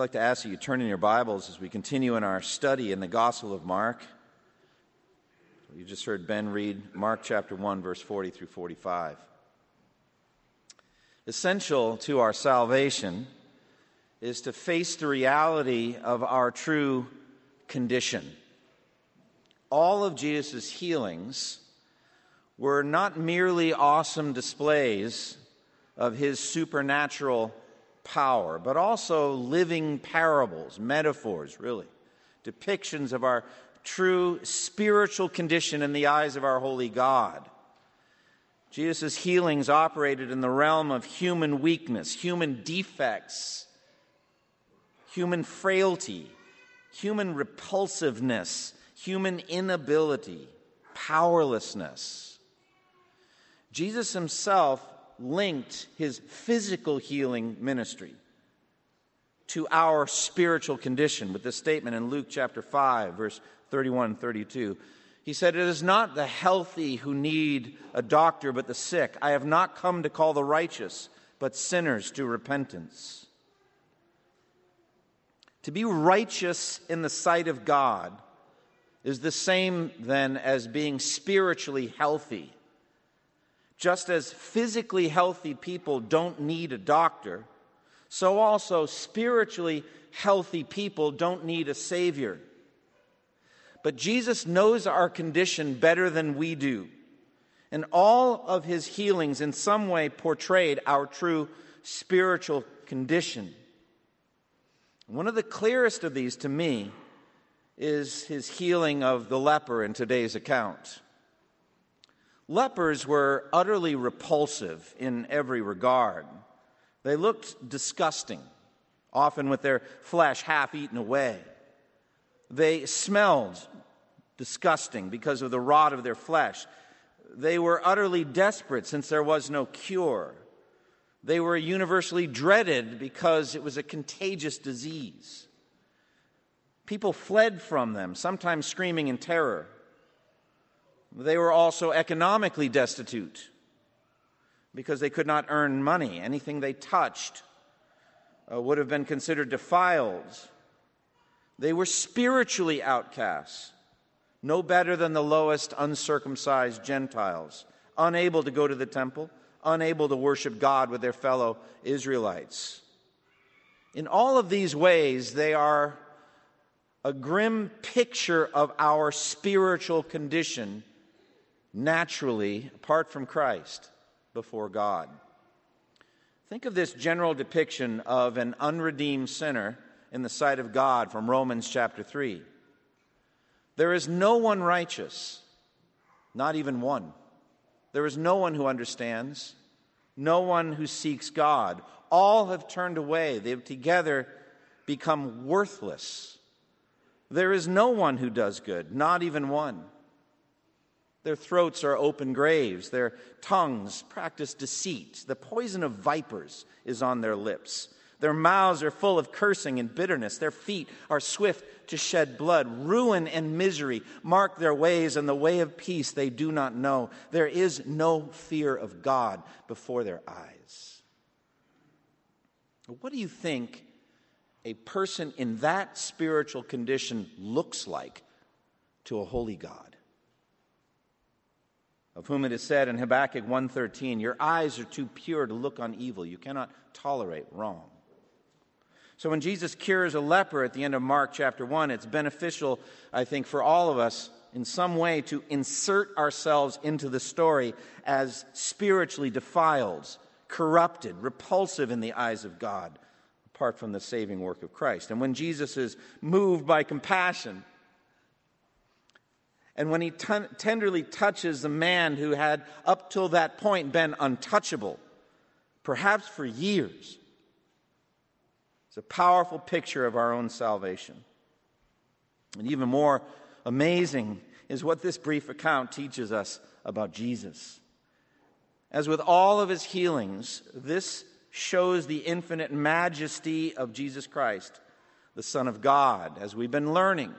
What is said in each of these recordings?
I'd like to ask that you turn in your Bibles as we continue in our study in the Gospel of Mark. You just heard Ben read Mark chapter 1, verse 40 through 45. Essential to our salvation is to face the reality of our true condition. All of Jesus' healings were not merely awesome displays of his supernatural power, but also living parables, metaphors, really, depictions of our true spiritual condition in the eyes of our holy God. Jesus' healings operated in the realm of human weakness, human defects, human frailty, human repulsiveness, human inability, powerlessness. Jesus himself linked his physical healing ministry to our spiritual condition with this statement in Luke chapter 5, verse 31 and 32. He said, It is not the healthy who need a doctor, but the sick. I have not come to call the righteous, but sinners to repentance. To be righteous in the sight of God is the same then as being spiritually healthy. Just as physically healthy people don't need a doctor, so also spiritually healthy people don't need a Savior. But Jesus knows our condition better than we do. And all of his healings in some way portrayed our true spiritual condition. One of the clearest of these to me is his healing of the leper in today's account. Lepers were utterly repulsive in every regard. They looked disgusting, often with their flesh half eaten away. They smelled disgusting because of the rot of their flesh. They were utterly desperate since there was no cure. They were universally dreaded because it was a contagious disease. People fled from them, sometimes screaming in terror. They were also economically destitute because they could not earn money. Anything they touched uh, would have been considered defiled. They were spiritually outcasts, no better than the lowest uncircumcised Gentiles, unable to go to the temple, unable to worship God with their fellow Israelites. In all of these ways, they are a grim picture of our spiritual condition naturally, apart from Christ, before God. Think of this general depiction of an unredeemed sinner in the sight of God from Romans chapter 3. There is no one righteous, not even one. There is no one who understands, no one who seeks God. All have turned away, they have together become worthless. There is no one who does good, not even one. Their throats are open graves. Their tongues practice deceit. The poison of vipers is on their lips. Their mouths are full of cursing and bitterness. Their feet are swift to shed blood. Ruin and misery mark their ways, and the way of peace they do not know. There is no fear of God before their eyes. What do you think a person in that spiritual condition looks like to a holy God? Of whom it is said in Habakkuk 1:13, "Your eyes are too pure to look on evil; you cannot tolerate wrong." So when Jesus cures a leper at the end of Mark chapter 1, it's beneficial, I think, for all of us in some way to insert ourselves into the story as spiritually defiled, corrupted, repulsive in the eyes of God, apart from the saving work of Christ. And when Jesus is moved by compassion, and when he t- tenderly touches the man who had up till that point been untouchable, perhaps for years, it's a powerful picture of our own salvation. And even more amazing is what this brief account teaches us about Jesus. As with all of his healings, this shows the infinite majesty of Jesus Christ, the Son of God, as we've been learning.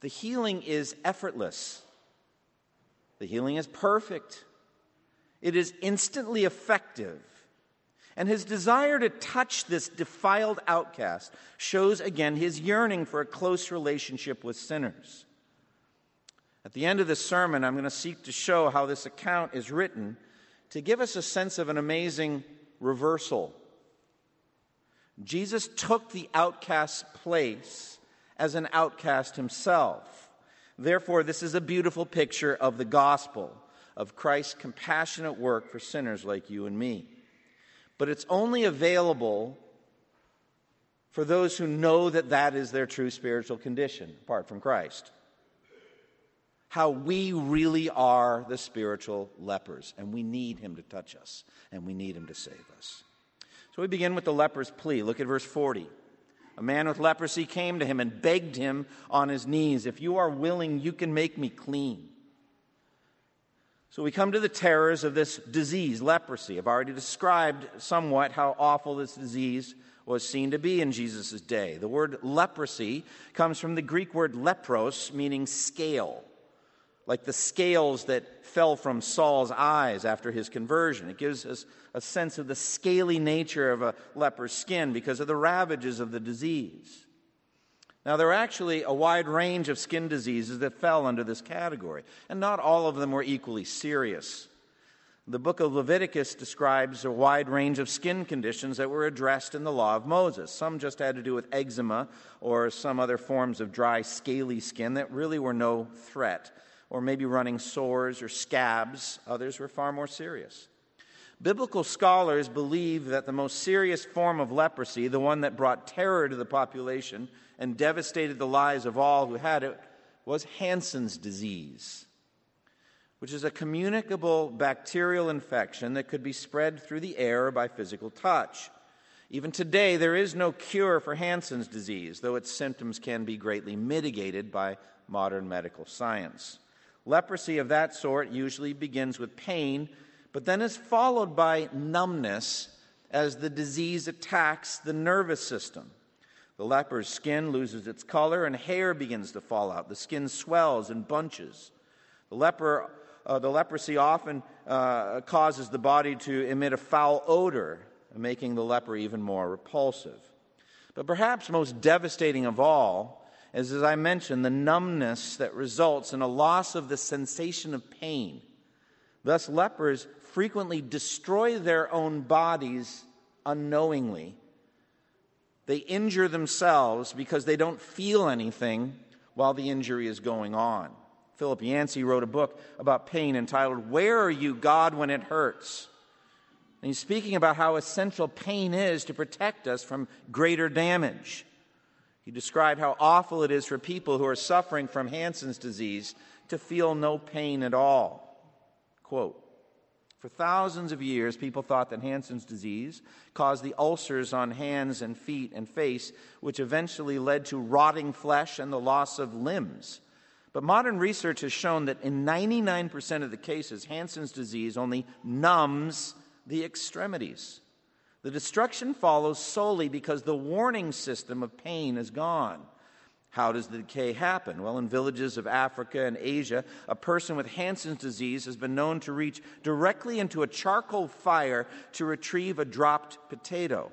The healing is effortless, the healing is perfect, it is instantly effective. And his desire to touch this defiled outcast shows again his yearning for a close relationship with sinners. At the end of this sermon, I'm going to seek to show how this account is written to give us a sense of an amazing reversal. Jesus took the outcast's place as an outcast himself. Therefore, this is a beautiful picture of the gospel, of Christ's compassionate work for sinners like you and me. But it's only available for those who know that that is their true spiritual condition, apart from Christ how we really are the spiritual lepers, and we need him to touch us, and we need him to save us. So we begin with the leper's plea. Look at verse 40. A man with leprosy came to him and begged him on his knees, If you are willing, you can make me clean. So we come to the terrors of this disease, leprosy. I've already described somewhat how awful this disease was seen to be in Jesus' day. The word leprosy comes from the Greek word lepros, meaning scale like the scales that fell from Saul's eyes after his conversion. It gives us a sense of the scaly nature of a leper's skin because of the ravages of the disease. Now, there are actually a wide range of skin diseases that fell under this category, and not all of them were equally serious. The book of Leviticus describes a wide range of skin conditions that were addressed in the law of Moses. Some just had to do with eczema or some other forms of dry, scaly skin that really were no threat or maybe running sores or scabs. Others were far more serious. Biblical scholars believe that the most serious form of leprosy, the one that brought terror to the population and devastated the lives of all who had it, was Hansen's disease, which is a communicable bacterial infection that could be spread through the air or by physical touch. Even today, there is no cure for Hansen's disease, though its symptoms can be greatly mitigated by modern medical science. Leprosy of that sort usually begins with pain, but then is followed by numbness as the disease attacks the nervous system. The leper's skin loses its color and hair begins to fall out. The skin swells and bunches. The, leper, uh, the leprosy often uh, causes the body to emit a foul odor, making the leper even more repulsive. But perhaps most devastating of all is, as I mentioned, the numbness that results in a loss of the sensation of pain. Thus, lepers frequently destroy their own bodies unknowingly. They injure themselves because they don't feel anything while the injury is going on. Philip Yancey wrote a book about pain entitled, Where Are You, God, When It Hurts? And he's speaking about how essential pain is to protect us from greater damage. He described how awful it is for people who are suffering from Hansen's disease to feel no pain at all. Quote, for thousands of years, people thought that Hansen's disease caused the ulcers on hands and feet and face, which eventually led to rotting flesh and the loss of limbs. But modern research has shown that in 99% of the cases, Hansen's disease only numbs the extremities. The destruction follows solely because the warning system of pain is gone. How does the decay happen? Well, in villages of Africa and Asia, a person with Hansen's disease has been known to reach directly into a charcoal fire to retrieve a dropped potato.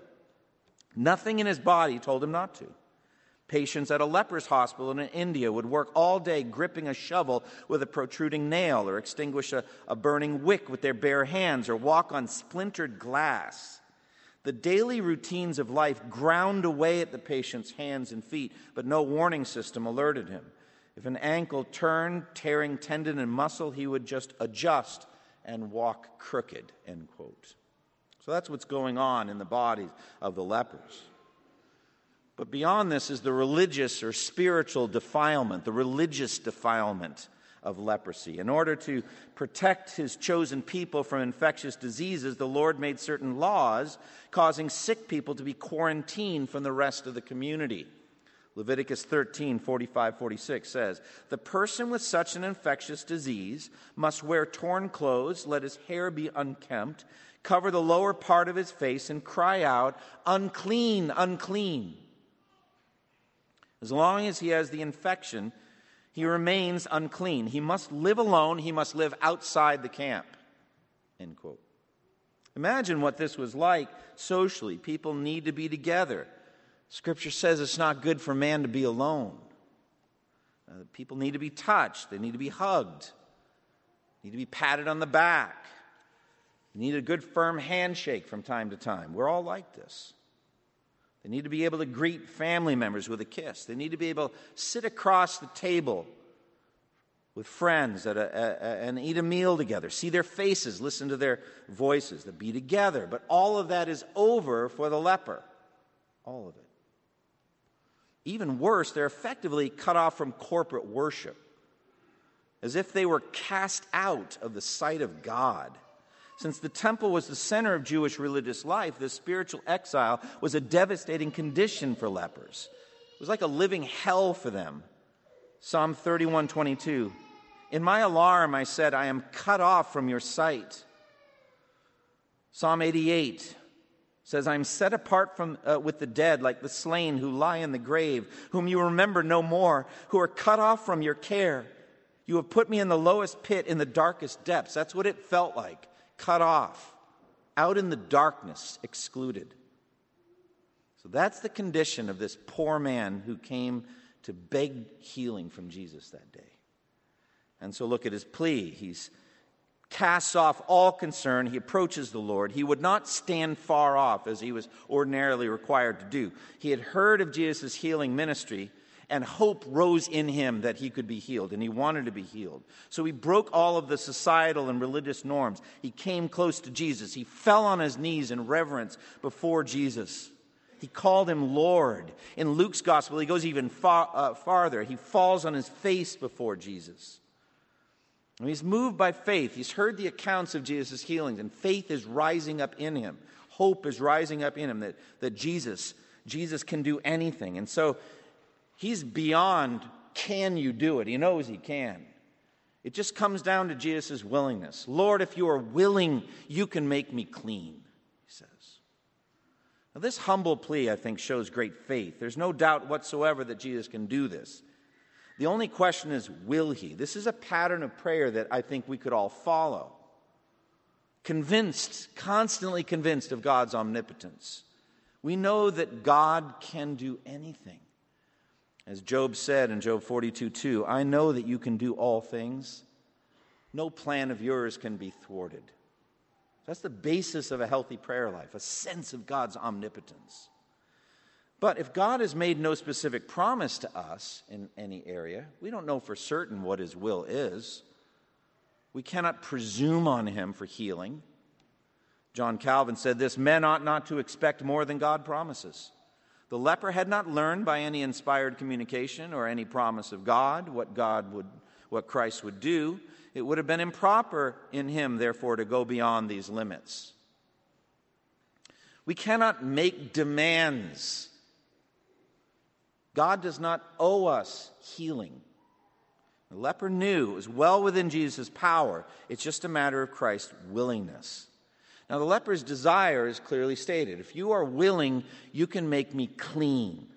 Nothing in his body told him not to. Patients at a leper's hospital in India would work all day gripping a shovel with a protruding nail, or extinguish a, a burning wick with their bare hands, or walk on splintered glass. The daily routines of life ground away at the patient's hands and feet, but no warning system alerted him. If an ankle turned, tearing tendon and muscle, he would just adjust and walk crooked, end quote. So that's what's going on in the bodies of the lepers. But beyond this is the religious or spiritual defilement, the religious defilement of leprosy. In order to protect his chosen people from infectious diseases, the Lord made certain laws causing sick people to be quarantined from the rest of the community. Leviticus 13, 45, 46 says, The person with such an infectious disease must wear torn clothes, let his hair be unkempt, cover the lower part of his face, and cry out, Unclean, unclean. As long as he has the infection, he remains unclean. He must live alone, he must live outside the camp. End quote. Imagine what this was like socially. People need to be together. Scripture says it's not good for man to be alone. Uh, people need to be touched, they need to be hugged, need to be patted on the back, need a good firm handshake from time to time. We're all like this. They need to be able to greet family members with a kiss. They need to be able to sit across the table with friends a, a, a, and eat a meal together, see their faces, listen to their voices, to be together. But all of that is over for the leper. All of it. Even worse, they're effectively cut off from corporate worship, as if they were cast out of the sight of God. Since the temple was the center of Jewish religious life, this spiritual exile was a devastating condition for lepers. It was like a living hell for them. Psalm 31 22. In my alarm, I said, I am cut off from your sight. Psalm 88 says, I am set apart from, uh, with the dead, like the slain who lie in the grave, whom you remember no more, who are cut off from your care. You have put me in the lowest pit, in the darkest depths. That's what it felt like cut off, out in the darkness, excluded. So that's the condition of this poor man who came to beg healing from Jesus that day. And so look at his plea. He's casts off all concern. He approaches the Lord. He would not stand far off as he was ordinarily required to do. He had heard of Jesus' healing ministry, and hope rose in him that he could be healed, and he wanted to be healed. So he broke all of the societal and religious norms. He came close to Jesus. He fell on his knees in reverence before Jesus. He called him Lord. In Luke's gospel, he goes even far, uh, farther. He falls on his face before Jesus. And he's moved by faith. He's heard the accounts of Jesus' healings, and faith is rising up in him. Hope is rising up in him that, that Jesus, Jesus can do anything. And so he's beyond can you do it? He knows he can. It just comes down to Jesus' willingness. Lord, if you are willing, you can make me clean, he says. Now, this humble plea, I think, shows great faith. There's no doubt whatsoever that Jesus can do this. The only question is, will he? This is a pattern of prayer that I think we could all follow. Convinced, constantly convinced of God's omnipotence. We know that God can do anything. As Job said in Job 42 2, I know that you can do all things. No plan of yours can be thwarted. That's the basis of a healthy prayer life, a sense of God's omnipotence. But if God has made no specific promise to us in any area, we don't know for certain what His will is. We cannot presume on Him for healing. John Calvin said this Men ought not to expect more than God promises. The leper had not learned by any inspired communication or any promise of God what God would what Christ would do. It would have been improper in him therefore to go beyond these limits. We cannot make demands God does not owe us healing. The leper knew it was well within Jesus' power. It's just a matter of Christ's willingness. Now, the leper's desire is clearly stated. If you are willing, you can make me clean.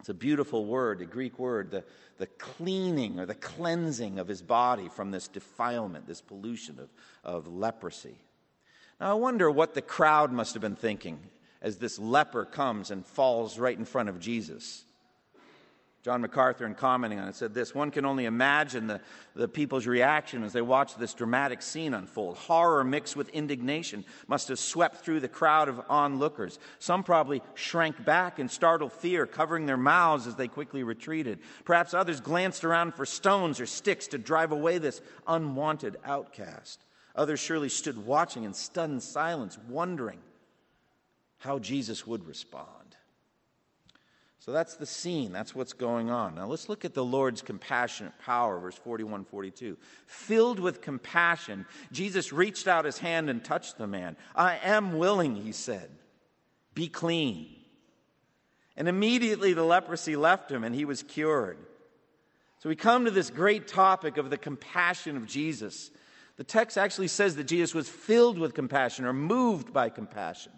It's a beautiful word, a Greek word, the, the cleaning or the cleansing of his body from this defilement, this pollution of, of leprosy. Now, I wonder what the crowd must have been thinking as this leper comes and falls right in front of Jesus. John MacArthur, in commenting on it, said this One can only imagine the, the people's reaction as they watched this dramatic scene unfold. Horror mixed with indignation must have swept through the crowd of onlookers. Some probably shrank back in startled fear, covering their mouths as they quickly retreated. Perhaps others glanced around for stones or sticks to drive away this unwanted outcast. Others surely stood watching in stunned silence, wondering how Jesus would respond. So that's the scene. That's what's going on. Now let's look at the Lord's compassionate power, verse 41 42. Filled with compassion, Jesus reached out his hand and touched the man. I am willing, he said. Be clean. And immediately the leprosy left him and he was cured. So we come to this great topic of the compassion of Jesus. The text actually says that Jesus was filled with compassion or moved by compassion.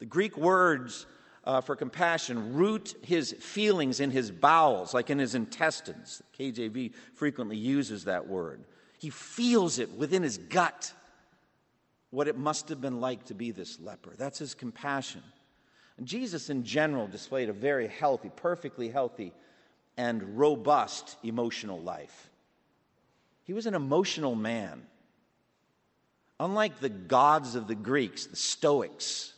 The Greek words uh, for compassion root his feelings in his bowels, like in his intestines. KJV frequently uses that word. He feels it within his gut, what it must have been like to be this leper. That's his compassion. And Jesus, in general, displayed a very healthy, perfectly healthy, and robust emotional life. He was an emotional man. Unlike the gods of the Greeks, the Stoics,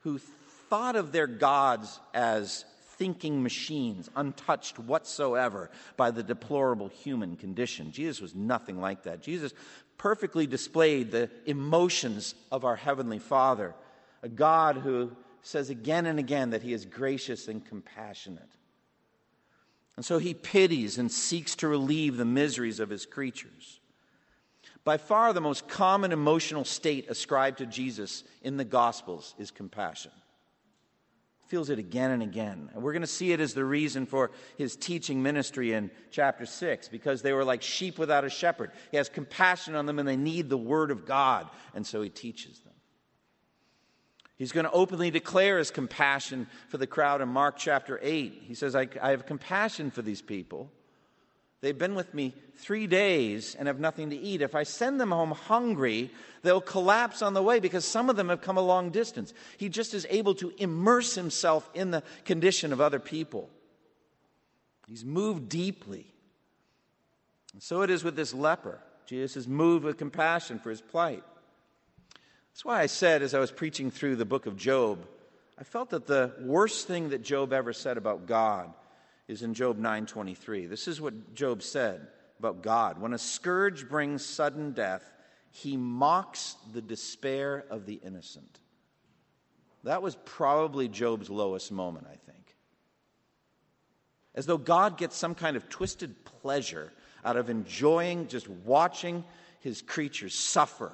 who thought of their gods as thinking machines, untouched whatsoever by the deplorable human condition. Jesus was nothing like that. Jesus perfectly displayed the emotions of our Heavenly Father, a God who says again and again that He is gracious and compassionate. And so He pities and seeks to relieve the miseries of His creatures. By far, the most common emotional state ascribed to Jesus in the Gospels is compassion feels it again and again. And we're going to see it as the reason for his teaching ministry in chapter 6 because they were like sheep without a shepherd. He has compassion on them and they need the word of God, and so he teaches them. He's going to openly declare his compassion for the crowd in Mark chapter 8. He says, I, I have compassion for these people They've been with me three days and have nothing to eat. If I send them home hungry, they'll collapse on the way because some of them have come a long distance. He just is able to immerse himself in the condition of other people. He's moved deeply. And so it is with this leper. Jesus is moved with compassion for his plight. That's why I said, as I was preaching through the book of Job, I felt that the worst thing that Job ever said about God is in Job 9:23. This is what Job said about God. When a scourge brings sudden death, he mocks the despair of the innocent. That was probably Job's lowest moment, I think. As though God gets some kind of twisted pleasure out of enjoying just watching his creatures suffer.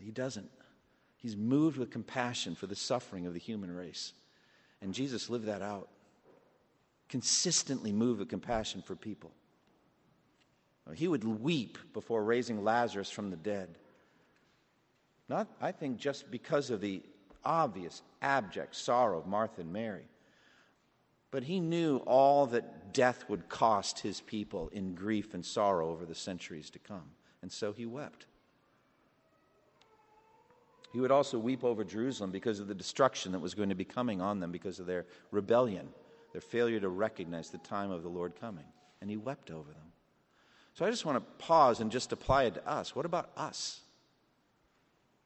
He doesn't. He's moved with compassion for the suffering of the human race. And Jesus lived that out. Consistently move with compassion for people. He would weep before raising Lazarus from the dead. Not, I think, just because of the obvious, abject sorrow of Martha and Mary, but he knew all that death would cost his people in grief and sorrow over the centuries to come. And so he wept. He would also weep over Jerusalem because of the destruction that was going to be coming on them because of their rebellion, their failure to recognize the time of the Lord coming. And he wept over them. So I just want to pause and just apply it to us. What about us?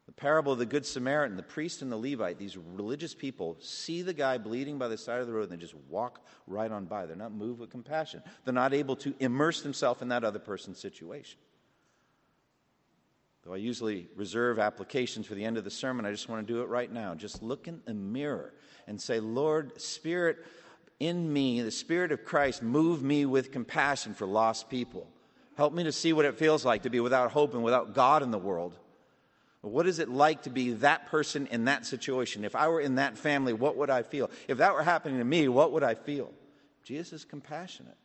The parable of the Good Samaritan, the priest and the Levite, these religious people see the guy bleeding by the side of the road and they just walk right on by. They're not moved with compassion. They're not able to immerse themselves in that other person's situation. Though I usually reserve applications for the end of the sermon, I just want to do it right now. Just look in the mirror and say, Lord, Spirit in me, the Spirit of Christ, move me with compassion for lost people. Help me to see what it feels like to be without hope and without God in the world. What is it like to be that person in that situation? If I were in that family, what would I feel? If that were happening to me, what would I feel? Jesus is compassionate.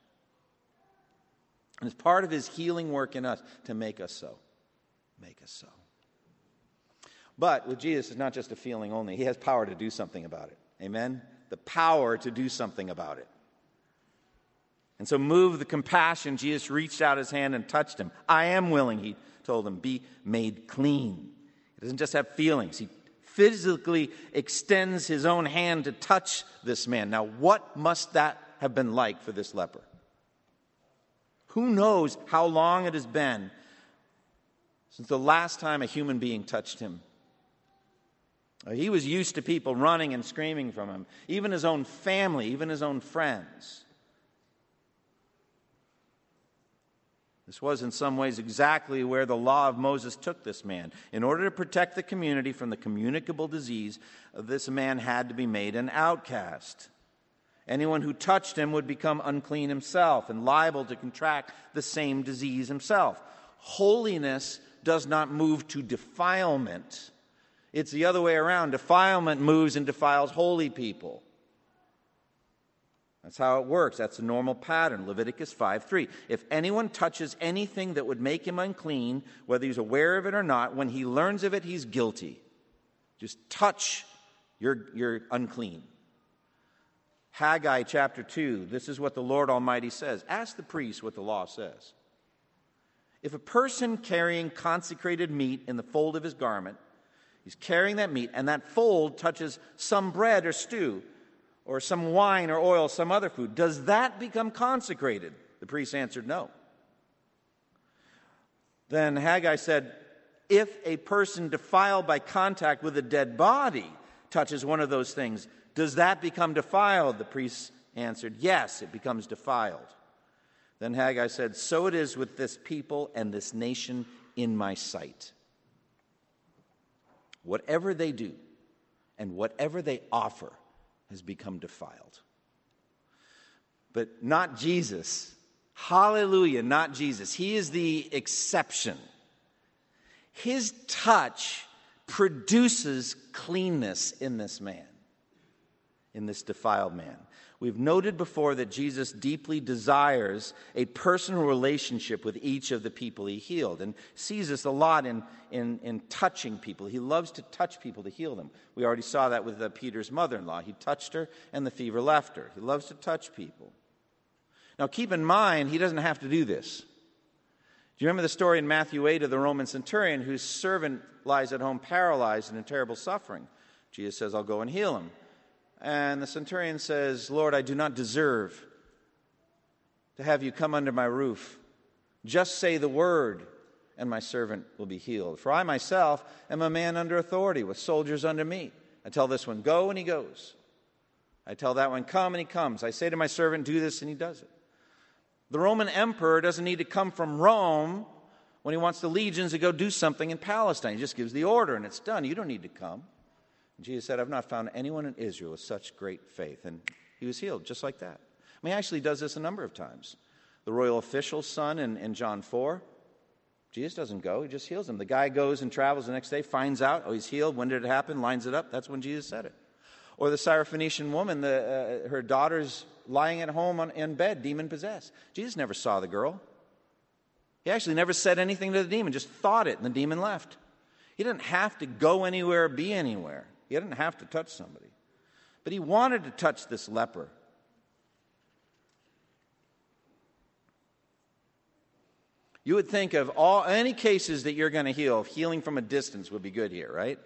And it's part of his healing work in us to make us so make us so. But with Jesus, it's not just a feeling only, He has power to do something about it. Amen? The power to do something about it. And so, moved the compassion, Jesus reached out his hand and touched him. I am willing, he told him, be made clean. He doesn't just have feelings, he physically extends his own hand to touch this man. Now, what must that have been like for this leper? Who knows how long it has been since the last time a human being touched him. Uh, he was used to people running and screaming from him, even his own family, even his own friends. This was, in some ways, exactly where the law of Moses took this man. In order to protect the community from the communicable disease, this man had to be made an outcast. Anyone who touched him would become unclean himself and liable to contract the same disease himself. Holiness does not move to defilement, It's the other way around. Defilement moves and defiles holy people. That's how it works. That's the normal pattern. Leviticus 5 3. If anyone touches anything that would make him unclean, whether he's aware of it or not, when he learns of it, he's guilty. Just touch, you're, you're unclean. Haggai chapter 2, this is what the Lord Almighty says. Ask the priest what the law says. If a person carrying consecrated meat in the fold of his garment, he's carrying that meat, and that fold touches some bread or stew, or some wine or oil, some other food, does that become consecrated? The priest answered, No. Then Haggai said, If a person defiled by contact with a dead body touches one of those things, does that become defiled? The priest answered, Yes, it becomes defiled. Then Haggai said, So it is with this people and this nation in my sight. Whatever they do and whatever they offer has become defiled. But not Jesus. Hallelujah, not Jesus. He is the exception. His touch produces cleanness in this man, in this defiled man. We've noted before that Jesus deeply desires a personal relationship with each of the people he healed and sees this a lot in, in, in touching people. He loves to touch people to heal them. We already saw that with uh, Peter's mother in law. He touched her and the fever left her. He loves to touch people. Now, keep in mind, he doesn't have to do this. Do you remember the story in Matthew 8 of the Roman centurion whose servant lies at home paralyzed and in terrible suffering? Jesus says, I'll go and heal him. And the centurion says, Lord, I do not deserve to have you come under my roof. Just say the word, and my servant will be healed. For I myself am a man under authority, with soldiers under me. I tell this one, go, and he goes. I tell that one, come, and he comes. I say to my servant, do this, and he does it. The Roman emperor doesn't need to come from Rome when he wants the legions to go do something in Palestine. He just gives the order, and it's done. You don't need to come. Jesus said, I've not found anyone in Israel with such great faith. And he was healed just like that. I mean, he actually does this a number of times. The royal official's son in, in John 4, Jesus doesn't go, he just heals him. The guy goes and travels the next day, finds out, oh, he's healed. When did it happen? Lines it up. That's when Jesus said it. Or the Syrophoenician woman, the, uh, her daughter's lying at home on, in bed, demon possessed. Jesus never saw the girl. He actually never said anything to the demon, just thought it, and the demon left. He didn't have to go anywhere or be anywhere. He didn't have to touch somebody. But he wanted to touch this leper. You would think of all any cases that you're going to heal, healing from a distance would be good here, right?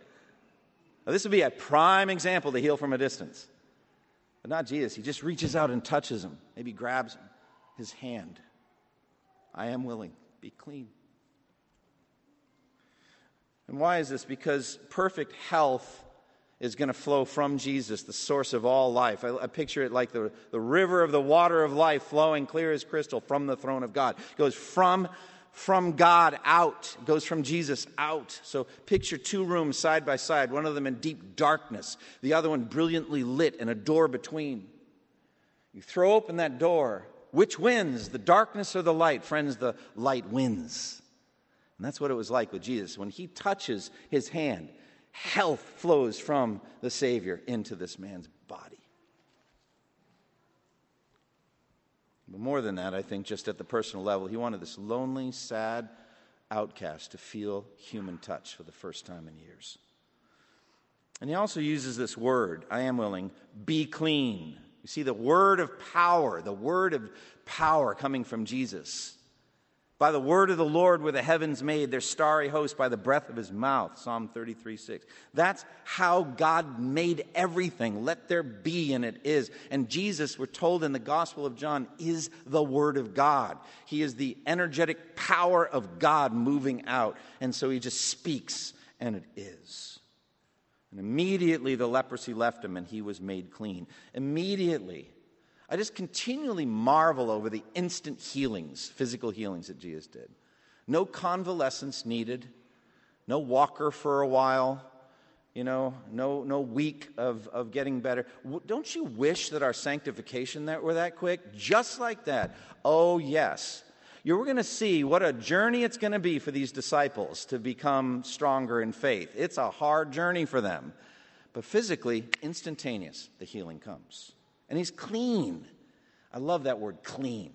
Now, this would be a prime example to heal from a distance. But not Jesus. He just reaches out and touches him, maybe grabs his hand. I am willing. Be clean. And why is this? Because perfect health is going to flow from Jesus, the source of all life. I, I, picture it like the, the river of the water of life flowing clear as crystal from the throne of God. It goes from, from God out, it goes from Jesus out. So picture two rooms side by side, one of them in deep darkness, the other one brilliantly lit, and a door between. You throw open that door. Which wins, the darkness or the light? Friends, the light wins. And that's what it was like with Jesus. When he touches his hand, health flows from the Savior into this man's body. But more than that, I think just at the personal level, he wanted this lonely, sad outcast to feel human touch for the first time in years. And he also uses this word, I am willing, be clean. You see the word of power, the word of power coming from Jesus. By the word of the Lord were the heavens made, their starry host by the breath of his mouth. Psalm 33 6. That's how God made everything. Let there be, and it is. And Jesus, we're told in the Gospel of John, is the word of God. He is the energetic power of God moving out. And so he just speaks, and it is. And immediately the leprosy left him, and he was made clean. Immediately. I just continually marvel over the instant healings, physical healings that Jesus did. No convalescence needed, no walker for a while, you know, no, no week of, of getting better. Don't you wish that our sanctification that were that quick? Just like that. Oh, yes. you're going to see what a journey it's going to be for these disciples to become stronger in faith. It's a hard journey for them. But physically, instantaneous, the healing comes. And he's clean. I love that word, clean.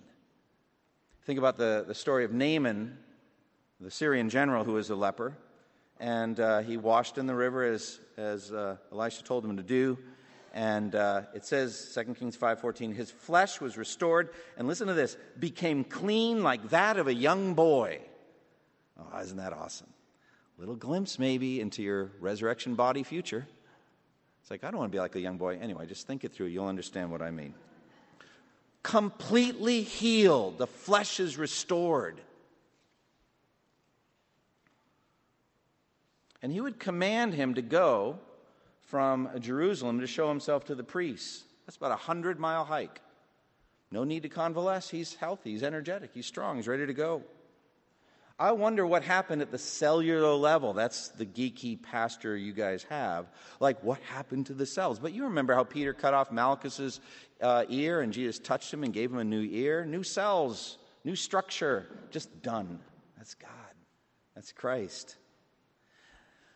Think about the, the story of Naaman, the Syrian general who was a leper. And uh, he washed in the river as, as uh, Elisha told him to do. And uh, it says, 2 Kings 5.14, his flesh was restored, and listen to this, became clean like that of a young boy. Oh, isn't that awesome? Little glimpse maybe into your resurrection body future. It's like, I don't want to be like a young boy. Anyway, just think it through. You'll understand what I mean. Completely healed. The flesh is restored. And he would command him to go from Jerusalem to show himself to the priests. That's about a hundred mile hike. No need to convalesce. He's healthy, he's energetic, he's strong, he's ready to go. I wonder what happened at the cellular level. That's the geeky pastor you guys have. Like, what happened to the cells? But you remember how Peter cut off Malchus's uh, ear and Jesus touched him and gave him a new ear? New cells, new structure, just done. That's God. That's Christ.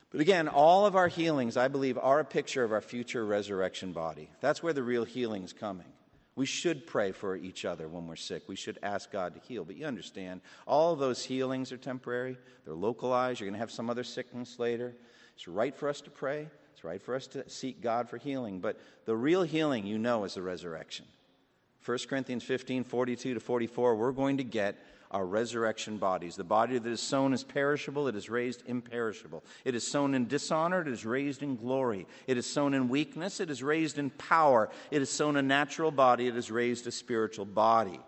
But again, all of our healings, I believe, are a picture of our future resurrection body. That's where the real healing is coming. We should pray for each other when we're sick. We should ask God to heal. But you understand, all those healings are temporary, they're localized. You're going to have some other sickness later. It's right for us to pray, it's right for us to seek God for healing. But the real healing, you know, is the resurrection. 1 Corinthians 15 42 to 44, we're going to get our resurrection bodies. The body that is sown is perishable, it is raised imperishable. It is sown in dishonor, it is raised in glory. It is sown in weakness, it is raised in power. It is sown a natural body, it is raised a spiritual body.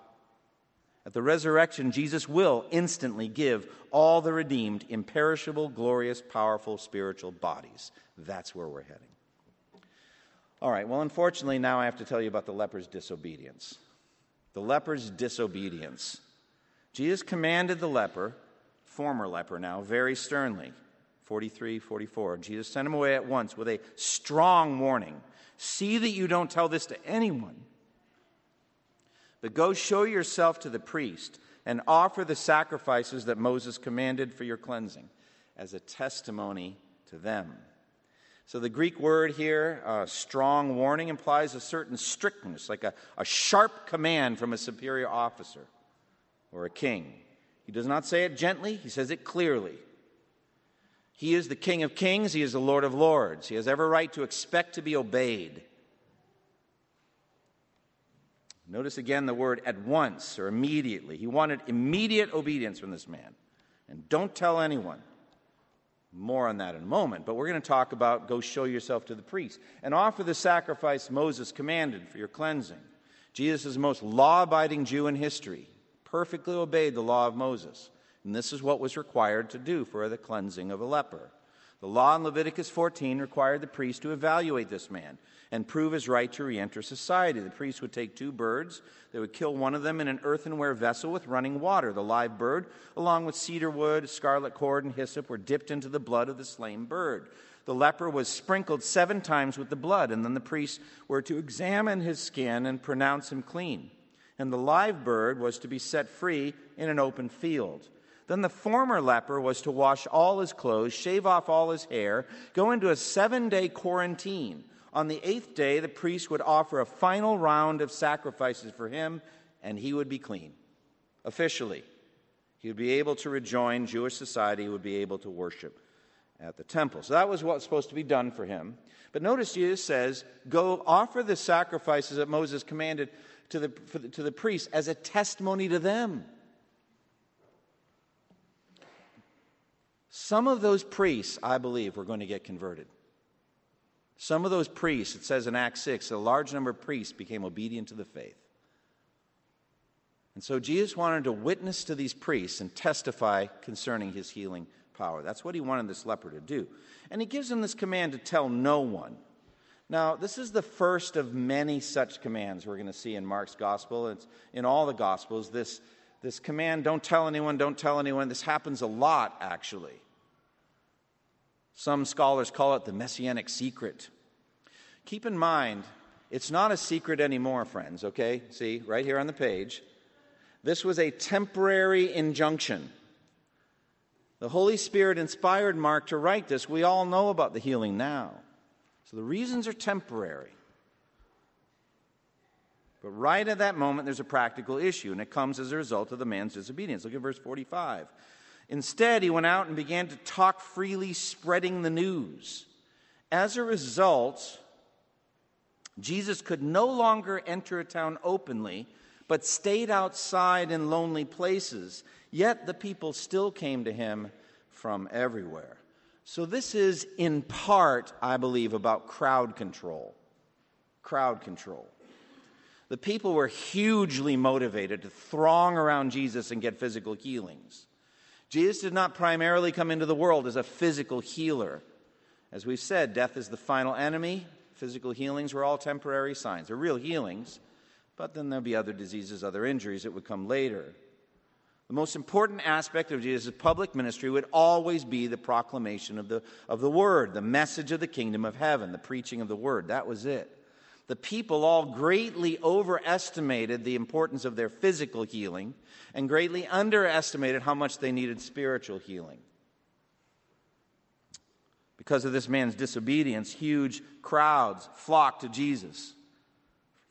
At the resurrection, Jesus will instantly give all the redeemed imperishable, glorious, powerful spiritual bodies. That's where we're heading. All right, well, unfortunately, now I have to tell you about the leper's disobedience. The leper's disobedience. Jesus commanded the leper, former leper now, very sternly. 43, 44. Jesus sent him away at once with a strong warning See that you don't tell this to anyone, but go show yourself to the priest and offer the sacrifices that Moses commanded for your cleansing as a testimony to them. So, the Greek word here, uh, strong warning, implies a certain strictness, like a, a sharp command from a superior officer or a king. He does not say it gently, he says it clearly. He is the King of kings, he is the Lord of lords. He has every right to expect to be obeyed. Notice again the word at once or immediately. He wanted immediate obedience from this man. And don't tell anyone. More on that in a moment, but we're going to talk about go show yourself to the priest and offer the sacrifice Moses commanded for your cleansing. Jesus is the most law abiding Jew in history perfectly obeyed the law of Moses. And this is what was required to do for the cleansing of a leper. The law in Leviticus 14 required the priest to evaluate this man and prove his right to re enter society. The priest would take two birds, they would kill one of them in an earthenware vessel with running water. The live bird, along with cedar wood, scarlet cord, and hyssop, were dipped into the blood of the slain bird. The leper was sprinkled seven times with the blood, and then the priests were to examine his skin and pronounce him clean and the live bird was to be set free in an open field. Then the former leper was to wash all his clothes, shave off all his hair, go into a seven day quarantine. On the eighth day, the priest would offer a final round of sacrifices for him, and he would be clean. Officially, he would be able to rejoin Jewish society, he would be able to worship at the temple. So that was what was supposed to be done for him. But notice Jesus says, Go offer the sacrifices that Moses commanded to the, the, to the priests as a testimony to them. Some of those priests, I believe, were going to get converted. Some of those priests, it says in Acts 6, a large number of priests became obedient to the faith. And so Jesus wanted to witness to these priests and testify concerning his healing power. That's what he wanted this leper to do. And he gives them this command to tell no one. Now, this is the first of many such commands we're going to see in Mark's gospel. It's in all the gospels. This, this command, don't tell anyone, don't tell anyone, this happens a lot, actually. Some scholars call it the messianic secret. Keep in mind, it's not a secret anymore, friends, okay? See, right here on the page. This was a temporary injunction. The Holy Spirit inspired Mark to write this. We all know about the healing now. So the reasons are temporary. But right at that moment, there's a practical issue, and it comes as a result of the man's disobedience. Look at verse 45. Instead, he went out and began to talk freely, spreading the news. As a result, Jesus could no longer enter a town openly, but stayed outside in lonely places. Yet the people still came to him from everywhere. So, this is in part, I believe, about crowd control. Crowd control. The people were hugely motivated to throng around Jesus and get physical healings. Jesus did not primarily come into the world as a physical healer. As we've said, death is the final enemy. Physical healings were all temporary signs. They're real healings, but then there'll be other diseases, other injuries that would come later. The most important aspect of Jesus' public ministry would always be the proclamation of the, of the word, the message of the kingdom of heaven, the preaching of the word. That was it the people all greatly overestimated the importance of their physical healing and greatly underestimated how much they needed spiritual healing. Because of this man's disobedience, huge crowds flocked to Jesus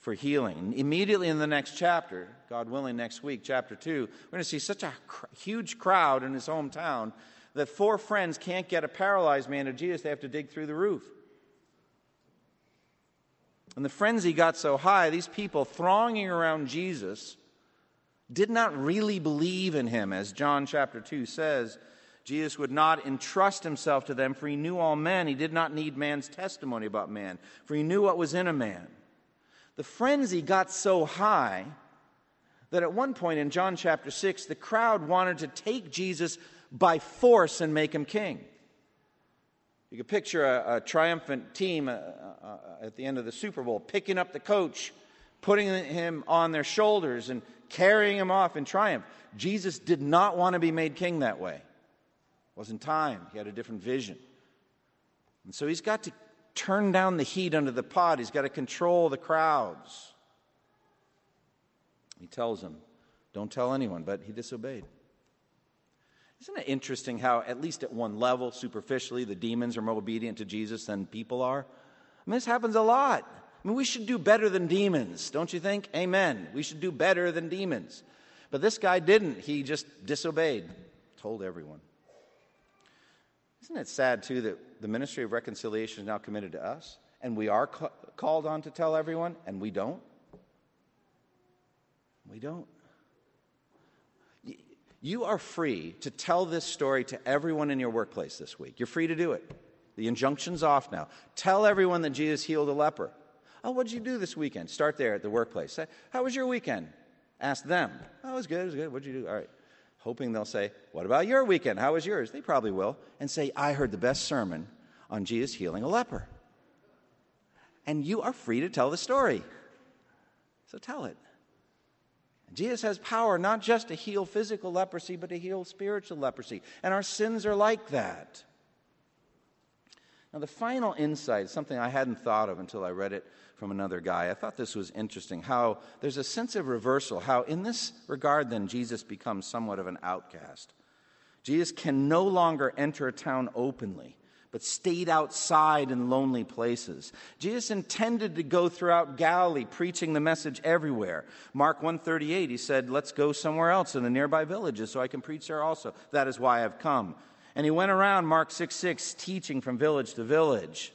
for healing. Immediately in the next chapter, God willing, next week, chapter 2, we're going to see such a cr- huge crowd in his hometown that four friends can't get a paralyzed man to Jesus. They have to dig through the roof. And the frenzy got so high, these people thronging around Jesus did not really believe in him, as John chapter 2 says. Jesus would not entrust himself to them, for he knew all men. He did not need man's testimony about man, for he knew what was in a man. The frenzy got so high that at one point in John chapter 6, the crowd wanted to take Jesus by force and make him king. You can picture a, a triumphant team uh, uh, at the end of the Super Bowl picking up the coach, putting him on their shoulders, and carrying him off in triumph. Jesus did not want to be made king that way. It wasn't time. He had a different vision. And so he's got to turn down the heat under the pot, he's got to control the crowds. He tells them, Don't tell anyone, but he disobeyed. Isn't it interesting how, at least at one level, superficially, the demons are more obedient to Jesus than people are? I mean, this happens a lot. I mean, we should do better than demons, don't you think? Amen. We should do better than demons. But this guy didn't. He just disobeyed, told everyone. Isn't it sad, too, that the ministry of reconciliation is now committed to us? And we are ca- called on to tell everyone, and we don't? We don't. You are free to tell this story to everyone in your workplace this week. You're free to do it. The injunction's off now. Tell everyone that Jesus healed a leper. Oh, what did you do this weekend? Start there at the workplace. How was your weekend? Ask them. Oh, it was good. It was good. What did you do? All right. Hoping they'll say, What about your weekend? How was yours? They probably will. And say, I heard the best sermon on Jesus healing a leper. And you are free to tell the story. So tell it. Jesus has power not just to heal physical leprosy, but to heal spiritual leprosy. And our sins are like that. Now, the final insight, is something I hadn't thought of until I read it from another guy. I thought this was interesting how there's a sense of reversal, how in this regard, then, Jesus becomes somewhat of an outcast. Jesus can no longer enter a town openly but stayed outside in lonely places. Jesus intended to go throughout Galilee preaching the message everywhere. Mark 138 he said, "Let's go somewhere else in the nearby villages so I can preach there also. That is why I've come." And he went around Mark 6 6 teaching from village to village.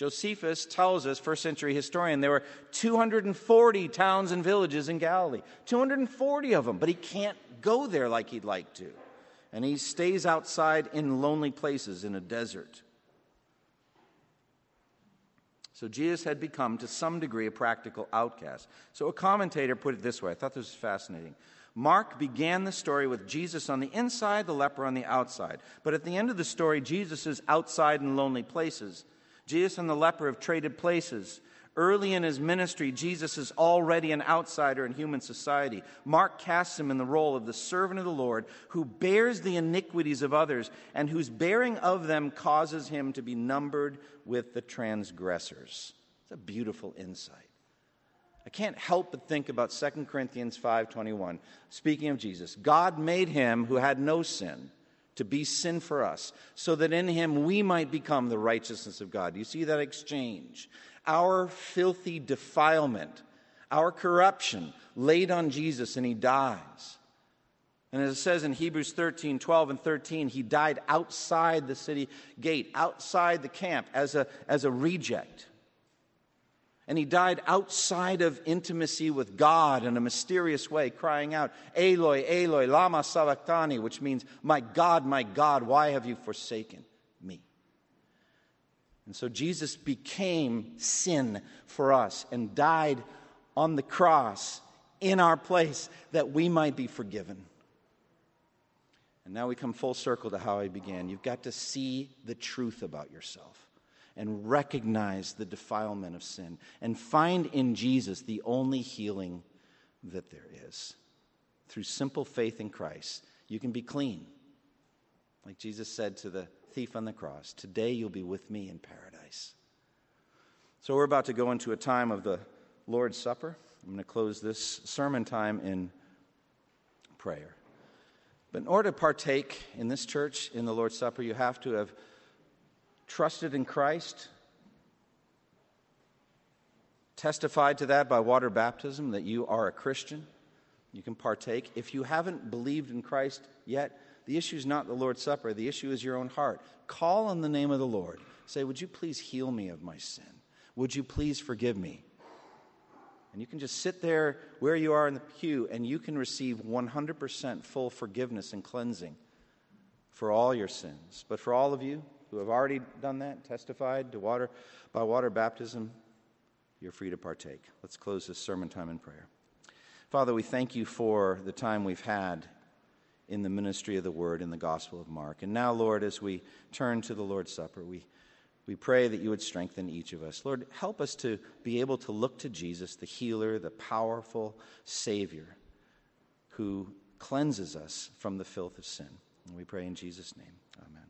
Josephus tells us, first century historian, there were 240 towns and villages in Galilee. 240 of them, but he can't go there like he'd like to. And he stays outside in lonely places in a desert. So Jesus had become, to some degree, a practical outcast. So a commentator put it this way I thought this was fascinating. Mark began the story with Jesus on the inside, the leper on the outside. But at the end of the story, Jesus is outside in lonely places. Jesus and the leper have traded places. Early in his ministry, Jesus is already an outsider in human society. Mark casts him in the role of the servant of the Lord who bears the iniquities of others and whose bearing of them causes him to be numbered with the transgressors. It's a beautiful insight. I can't help but think about 2 Corinthians 5:21. Speaking of Jesus, God made him who had no sin to be sin for us, so that in him we might become the righteousness of God. You see that exchange? Our filthy defilement, our corruption laid on Jesus and he dies. And as it says in Hebrews 13, 12, and 13, he died outside the city gate, outside the camp, as a, as a reject. And he died outside of intimacy with God in a mysterious way, crying out, Eloi, Eloi, Lama Sabachthani, which means, My God, my God, why have you forsaken me? And so Jesus became sin for us and died on the cross in our place that we might be forgiven. And now we come full circle to how I began. You've got to see the truth about yourself and recognize the defilement of sin and find in Jesus the only healing that there is. Through simple faith in Christ, you can be clean. Like Jesus said to the thief on the cross, Today you'll be with me in paradise. So we're about to go into a time of the Lord's Supper. I'm going to close this sermon time in prayer. But in order to partake in this church in the Lord's Supper, you have to have trusted in Christ, testified to that by water baptism that you are a Christian. You can partake. If you haven't believed in Christ yet, the issue is not the Lord's Supper. The issue is your own heart. Call on the name of the Lord. Say, Would you please heal me of my sin? Would you please forgive me? And you can just sit there where you are in the pew and you can receive 100% full forgiveness and cleansing for all your sins. But for all of you who have already done that, testified to water by water baptism, you're free to partake. Let's close this sermon time in prayer. Father, we thank you for the time we've had in the ministry of the word in the Gospel of Mark. And now, Lord, as we turn to the Lord's Supper, we we pray that you would strengthen each of us. Lord, help us to be able to look to Jesus, the healer, the powerful Savior who cleanses us from the filth of sin. And we pray in Jesus' name. Amen.